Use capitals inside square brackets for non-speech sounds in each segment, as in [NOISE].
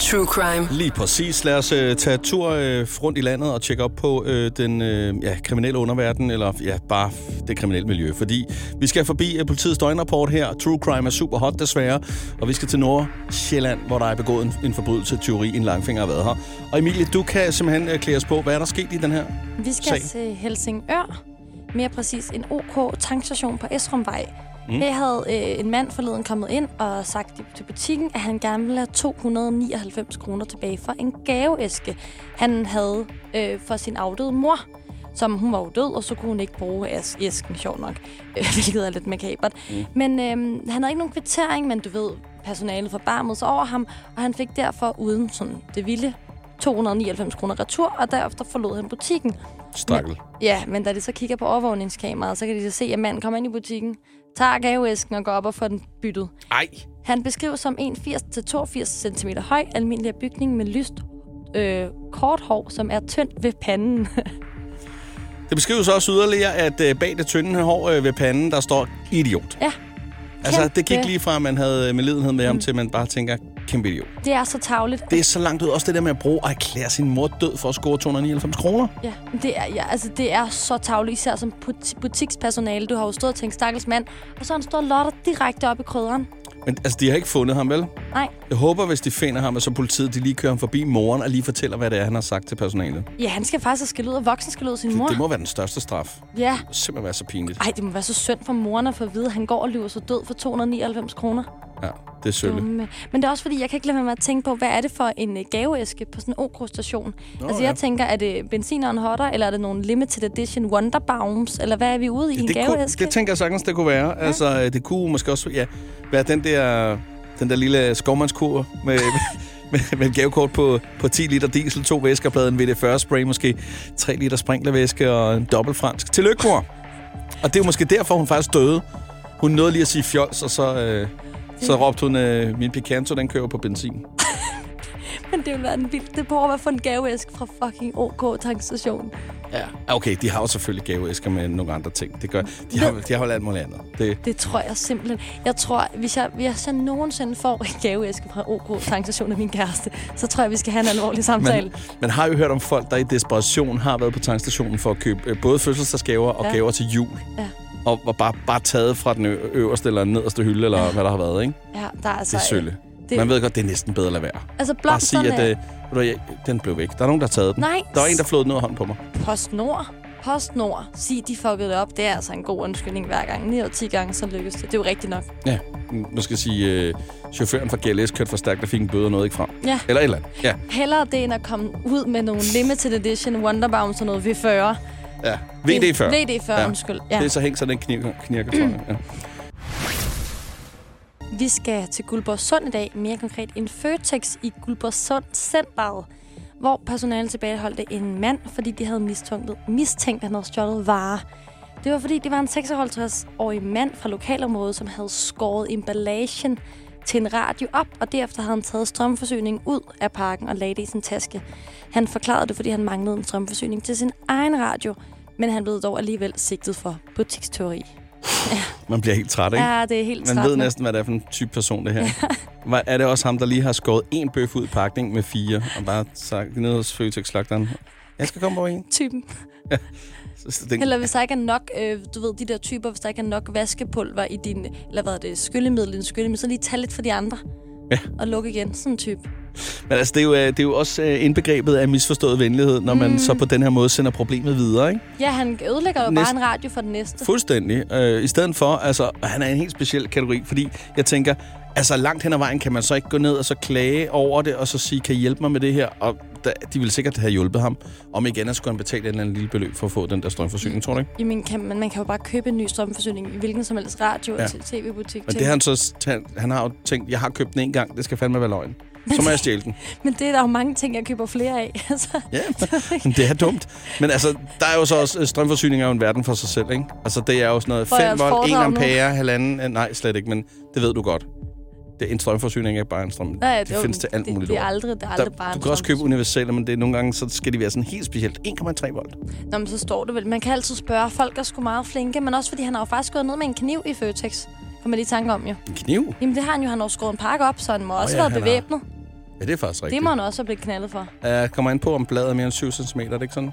true crime. Lige præcis. Lad os øh, tage tur øh, rundt i landet og tjekke op på øh, den øh, ja, kriminelle underverden, eller ja, bare det kriminelle miljø. Fordi vi skal forbi øh, politiets døgnrapport her. True crime er super hot desværre. Og vi skal til Nordsjælland, hvor der er begået en, en forbrydelse, teori, en langfinger har været her. Og Emilie, du kan simpelthen øh, klæde os på. Hvad er der sket i den her Vi skal sag? til Helsingør. Mere præcis en OK tankstation på Esrumvej. Mm. Her havde øh, en mand forleden kommet ind og sagt til butikken, at han gerne ville have 299 kroner tilbage for en gaveæske, han havde øh, for sin afdøde mor. Som hun var jo død, og så kunne hun ikke bruge æs- æsken, sjov nok. [LAUGHS] Hvilket er lidt makabert. Mm. Men øh, han havde ikke nogen kvittering, men du ved, personalet forbarmede sig over ham, og han fik derfor uden sådan det vilde 299 kroner retur, og derefter forlod han butikken. Stakkel. Ja, men da de så kigger på overvågningskameraet, så kan de så se, at manden kommer ind i butikken, tager gaveæsken og går op og får den byttet. Ej, Han beskrives som 1,80-82 cm høj, almindelig bygning med lyst øh, kort hår, som er tyndt ved panden. [LAUGHS] det beskrives også yderligere, at øh, bag det tynde hår øh, ved panden, der står idiot. ja, Altså, det gik lige fra, at man havde medlidenhed med ham, til man bare tænker, kæmpe idiot. det er så tavligt. Det er så langt ud. Også det der med at bruge og erklære sin mor død for at score 299 kroner. Ja, det er, ja, altså, det er så tavligt, især som buti- butikspersonale. Du har jo stået og tænkt, stakkels mand, og så har han stået og lotter direkte op i krydderen. Men altså, de har ikke fundet ham, vel? Nej, Jeg håber, hvis de finder ham, at så politiet de lige kører ham forbi moren og lige fortæller, hvad det er, han har sagt til personalet. ja, han skal faktisk skældt ud, og voksen skal ud sin Det, mor. det må være den største straf. Det Ja, må simpelthen være så pinligt. Ej, det må være så synd for moren at få at vide, at han går og lyver sig død for 299 kroner. Ja, det er sølle. Dumme. Men det er også fordi, jeg kan ikke lade være med at tænke på, hvad er det for en øh, gaveæske på sådan en OK-station? Nå, altså, ja. jeg tænker, er det benzin og en hotter, eller er det nogle limited edition Wonderbaums, eller hvad er vi ude i? en Det, kunne, gaveæske? det tænker jeg sagtens, det kunne være. Ja. Altså, øh, det kunne måske også ja, være den der, den der lille skovmandskur med, [LAUGHS] med, med et gavekort på, på 10 liter diesel, to væskerblade, en VD40 spray, måske 3 liter sprinklervæske og en dobbelt fransk. Tillykke, mor! Og det er jo måske derfor, hun faktisk døde. Hun nåede lige at sige fjols, og så, øh, så råbte hun, øh, min Picanto, den kører på benzin. [LAUGHS] Men det vil være en vild... Det prøver at få en gaveæske fra fucking OK-tankstationen. Ja. Okay, de har jo selvfølgelig gaveæsker med nogle andre ting. Det gør, de, har, de har jo alt muligt andet. Det, Det tror jeg simpelthen. Jeg tror, hvis jeg, hvis jeg nogensinde får en gaveæske fra OK-tankstationen af min kæreste, så tror jeg, vi skal have en alvorlig samtale. Man, man har jo hørt om folk, der i desperation har været på tankstationen for at købe øh, både fødselsdagsgaver og Ja. gaver til jul. Ja. Og var bare, bare taget fra den øverste eller nederste hylde, eller hvad der har været, ikke? Ja, der er altså... Det er sølle. det- Man ved godt, det er næsten bedre at lade være. Altså, Bare sige, blomsterne... at øh, ved du, den blev væk. Der er nogen, der har taget den. Nej, Der var en, der flåede ud af hånden på mig. PostNord. PostNord. Sig, de fuckede det op. Det er altså en god undskyldning hver gang. 9 ud af 10 gange, så lykkes det. Det er jo rigtigt nok. Ja, nu skal jeg sige, øh, chaufføren fra GLS kørte for stærkt, der fik en bøde og noget ikke fra. Ja. Eller et eller andet. Ja. Hellere det, end at komme ud med nogle limited edition Wonderbaums og noget V40. Ja. VD40. VD40, Ja. undskyld. Ja. Det er så hængt, så den knirker, knirker tror jeg. Ja. Vi skal til Guldborgsund i dag, mere konkret en Føtex i Guldborgsund Centeret, hvor personalet tilbageholdte en mand, fordi de havde mistænkt, mistænkt at han havde stjålet varer. Det var fordi, det var en 56-årig mand fra lokalområdet, som havde skåret emballagen til en radio op, og derefter havde han taget strømforsyningen ud af parken og lagde det i sin taske. Han forklarede det, fordi han manglede en strømforsyning til sin egen radio, men han blev dog alligevel sigtet for butiksteori. [LAUGHS] Man bliver helt træt, ikke? Ja, det er helt Man ved trættende. næsten, hvad det er for en type person, det her. [LAUGHS] Hvad, er det også ham, der lige har skåret en bøf ud i pakning med fire, og bare sagt ned hos Føtex-slagteren? Jeg skal komme på en. typen. Så- [LAUGHS] så [LAUGHS] Den, Eller hvis der ikke er nok, øh, du ved, de der typer, hvis der ikke er nok vaskepulver i din, eller hvad er det, skyllemiddel i din skyllemiddel, så lige tag lidt for de andre. Ja. Og luk igen. Sådan en type. Men altså, det er, jo, øh, det er jo også øh, indbegrebet af misforstået venlighed, når man Mm. så på den her måde sender problemet videre, ikke? Ja, han ødelægger jo Næste- bare en radio for den næste. Fuldstændig. Øh, I stedet for, altså, han er en helt speciel kategori, fordi jeg tænker, altså langt hen ad vejen kan man så ikke gå ned og så klage over det, og så sige, kan I hjælpe mig med det her? Og da, de ville sikkert have hjulpet ham. Om igen, at skulle han betale en eller anden lille beløb for at få den der strømforsyning, tror du ikke? Jamen, kan, man, man kan jo bare købe en ny strømforsyning i hvilken som helst radio Ja. til tv-butik. Men det har han så, han, han har jo tænkt, jeg har købt den en gang, det skal fandme være løgn. Så må jeg stjæle den. Men det er der jo mange ting, jeg køber flere af. [LAUGHS] Altså, Ja, men det er dumt. Men altså, der er jo så også, øh, strømforsyning er jo en verden for sig selv, ikke? Altså, det er jo sådan noget Får jeg 5 et volt, 1 foredrag nu? ampere, halvanden, øh, nej, slet ikke, men det ved du godt. Det, en strømforsyning er bare en strøm. Ja, det, jo, findes til alt det, muligt Det er aldrig, det er aldrig bare Der, en du kan også købe universelle, men det er nogle gange, så skal de være sådan helt specielt. 1,3 volt. Nå, men så står det vel. Man kan altid spørge. Folk er sgu meget flinke, men også fordi han har jo faktisk gået ned med en kniv i Føtex. Kommer lige i tanke om jo. En kniv? Jamen det har han jo. Han har jo skruet en pakke op, så han må også ja, være han har- bevæbnet. Ja, det er faktisk rigtigt. Det må han også have blivet knaldet for. Uh, kommer an på, om bladet er mere end 7 cm, er det ikke sådan?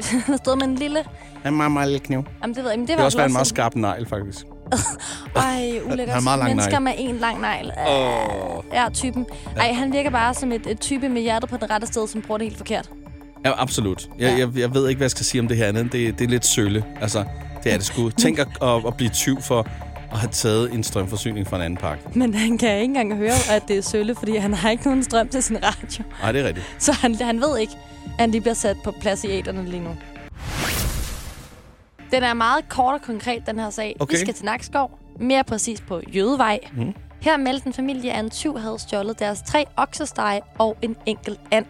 [LAUGHS] Han stod med en lille... Ja, meget, meget lille kniv. Jamen det ved jeg, men det Det var også være en meget skarp negl, faktisk. [LAUGHS] Ej, Han ulækkert. meget lang Mennesker med en lang negl. Åh. Ja, typen. Ej, han virker bare som et, et type med hjertet på det rette sted, som bruger det helt forkert. Ja, absolut. Jeg, Ja. jeg, jeg ved ikke, hvad jeg skal sige om det her andet. Det, det er lidt sølle. Altså, det er det sgu. Tænk at, at, at blive tyv for at have taget en strømforsyning fra en anden pakke. Men han kan ikke engang høre, at det er sølle, fordi han har ikke nogen strøm til sin radio. Nej, det er rigtigt. Så han, han ved ikke, at han lige bliver sat på plads i æderne lige nu. Den er meget kort og konkret, den her sag. Okay. Vi skal til Nakskov, mere præcis på Jødevej. Mhm. Her meldte en familie, at en tyv havde stjålet deres tre oksesteg og en enkelt and.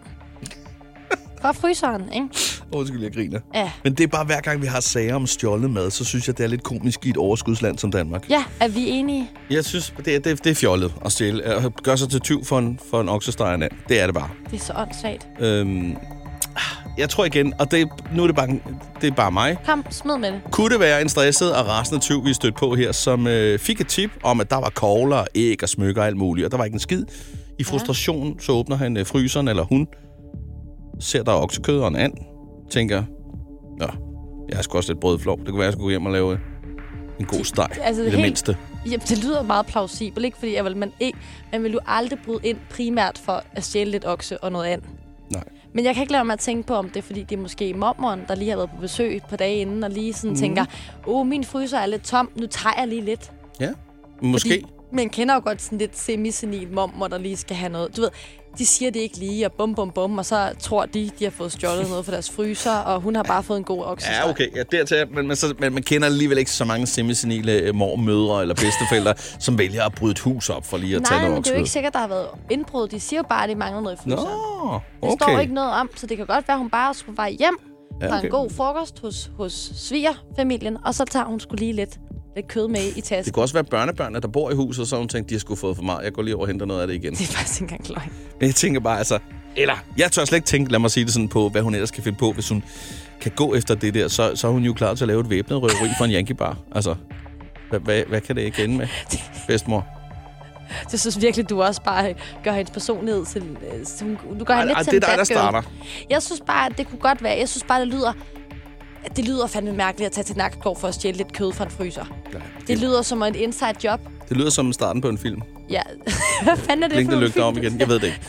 Fra fryseren, ikke? Undskyld, jeg griner. Ja. Men det er bare, hver gang vi har sager om stjålet mad, så synes jeg, det er lidt komisk i et overskudsland som Danmark. Ja, er vi enige? Jeg synes, det er, det, det er fjollet at stjæle. At gøre sig til tyv for en, for en oksesteg en and. Det er det bare. Det er så åndssvagt. Øhm, jeg tror igen, og det, nu er det bare, det er bare mig. Kom, smid med det. Kunne det være en stresset og rasende tyv, vi stødte på her, som øh, fik et tip om, at der var kogler, æg og smykker og alt muligt, og der var ikke en skid. I frustration, så åbner han øh, fryseren, eller hun, ser der er oksekød og en and, tænker, Nå, jeg har sgu også lidt brødflov. Det kunne være, jeg skulle gå hjem og lave en god steg. Altså, i det helt- mindste. Jamen, det lyder meget plausibelt, ikke? Fordi jeg vil, man, ikke, man vil jo aldrig bryde ind primært for at stjæle lidt okse og noget andet. Men jeg kan ikke lade mig at tænke på, om det er, fordi det er måske mormoren, der lige har været på besøg par dage inden, og lige sådan mm. tænker, åh, oh, min fryser er lidt tom, nu tager jeg lige lidt. Ja, måske. Fordi man kender jo godt sådan lidt semisenil mormor, der lige skal have noget. Du ved, de siger det ikke lige, og bum, bum, bum, og så tror de, de har fået stjålet noget fra deres fryser, og hun har bare fået en god okse. Ja, okay. Ja, dertil, men, men, så, men man kender alligevel ikke så mange semisenile øh, mormødre eller bedsteforældre, [LAUGHS] som vælger at bryde et hus op for lige at tage Nej, noget men det er jo ikke sikkert, der har været indbrud. De siger jo bare, at de mangler noget i Nå, fryseren. Det okay. står ikke noget om, så det kan godt være, at hun bare skulle på vej hjem Ja, okay. en god frokost hos, hos svigerfamilien, og så tager hun skulle lige lidt, lidt kød med i tasken. Det kunne også være børnebørnene, der bor i huset, og så hun tænkt, de har sgu fået for meget. Jeg går lige over og henter noget af det igen. [LAUGHS] Det er faktisk ikke engang løgn. Men jeg tænker bare, altså... Eller, jeg tør slet ikke tænke, lad mig sige det sådan på, hvad hun ellers kan finde på, hvis hun kan gå efter det der, så, så er hun jo klar til at lave et væbnet røveri for en Yankee bar. Altså, hvad, hvad, hvad kan det ikke ende med, [LAUGHS] bedstemor? Jeg synes virkelig, du også bare gør hendes personlighed til... øh, Du gør hende lidt ej, til det er en dig, der girl. starter. Jeg synes bare, at det kunne godt være... Jeg synes bare, det lyder... Det lyder fandme mærkeligt at tage til Nakskov for at stjæle lidt kød fra en fryser. Ja, Det lyder som et inside job. det lyder som starten på en film. Ja. [LAUGHS] Hvad fanden er det Blink for det en lygter om film? igen. Jeg ved det ikke.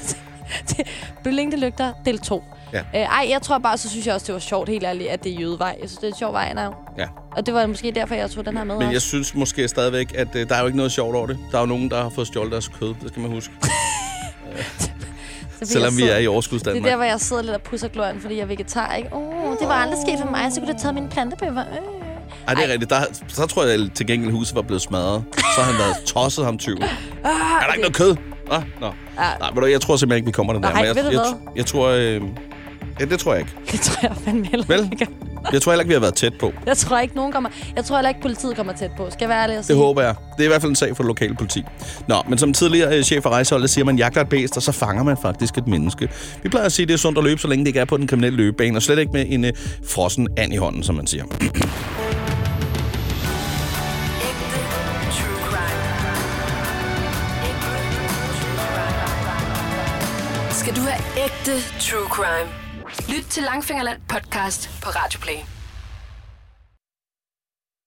[LAUGHS] Blinkende lygter, del 2. Ja. Øh, ej, jeg tror bare, så synes jeg også, det var sjovt, helt ærligt, at det er jødevej. Jeg synes, det er en sjov vej, navn. Ja. Og det var måske derfor, jeg tog den her med Men jeg også. synes måske stadigvæk, at øh, der er jo ikke noget sjovt over det. Der er jo nogen, der har fået stjålet deres kød. Det skal man huske. [LAUGHS] Selvom vi er i Det er der, hvor jeg sidder lidt og pusser gløren, fordi jeg er vegetar, ikke? Åh, oh, det var aldrig sket for mig, så kunne du have taget mine plantepepper. Øh. Ej, det er rigtigt. Der, så tror jeg, at til gengæld huset var blevet smadret. Så har han været tosset ham tyven. Ah, Er der ikke noget kød? Nå. Ja. Nej, du, jeg tror simpelthen ikke, vi kommer den der. Nej, Men jeg, jeg, jeg, jeg tror... Øh, ja, det tror jeg ikke. Det tror jeg fandme heller Vel? ikke. Jeg tror heller ikke, vi har været tæt på. Jeg tror ikke, nogen kommer... Jeg tror heller ikke, politiet kommer tæt på. Skal jeg være ærlig at Det sige? håber jeg. Det er i hvert fald en sag for det lokale politi. Nå, men som tidligere øh, chef for rejseholdet siger, man jagter et bæst, og så fanger man faktisk et menneske. Vi plejer at sige, at det er sundt at løbe, så længe det ikke er på den kriminelle løbebane, og slet ikke med en øh, frossen and i hånden, som man siger. Skal du have ægte true crime? Lyt til Langfingerland podcast på Radioplay.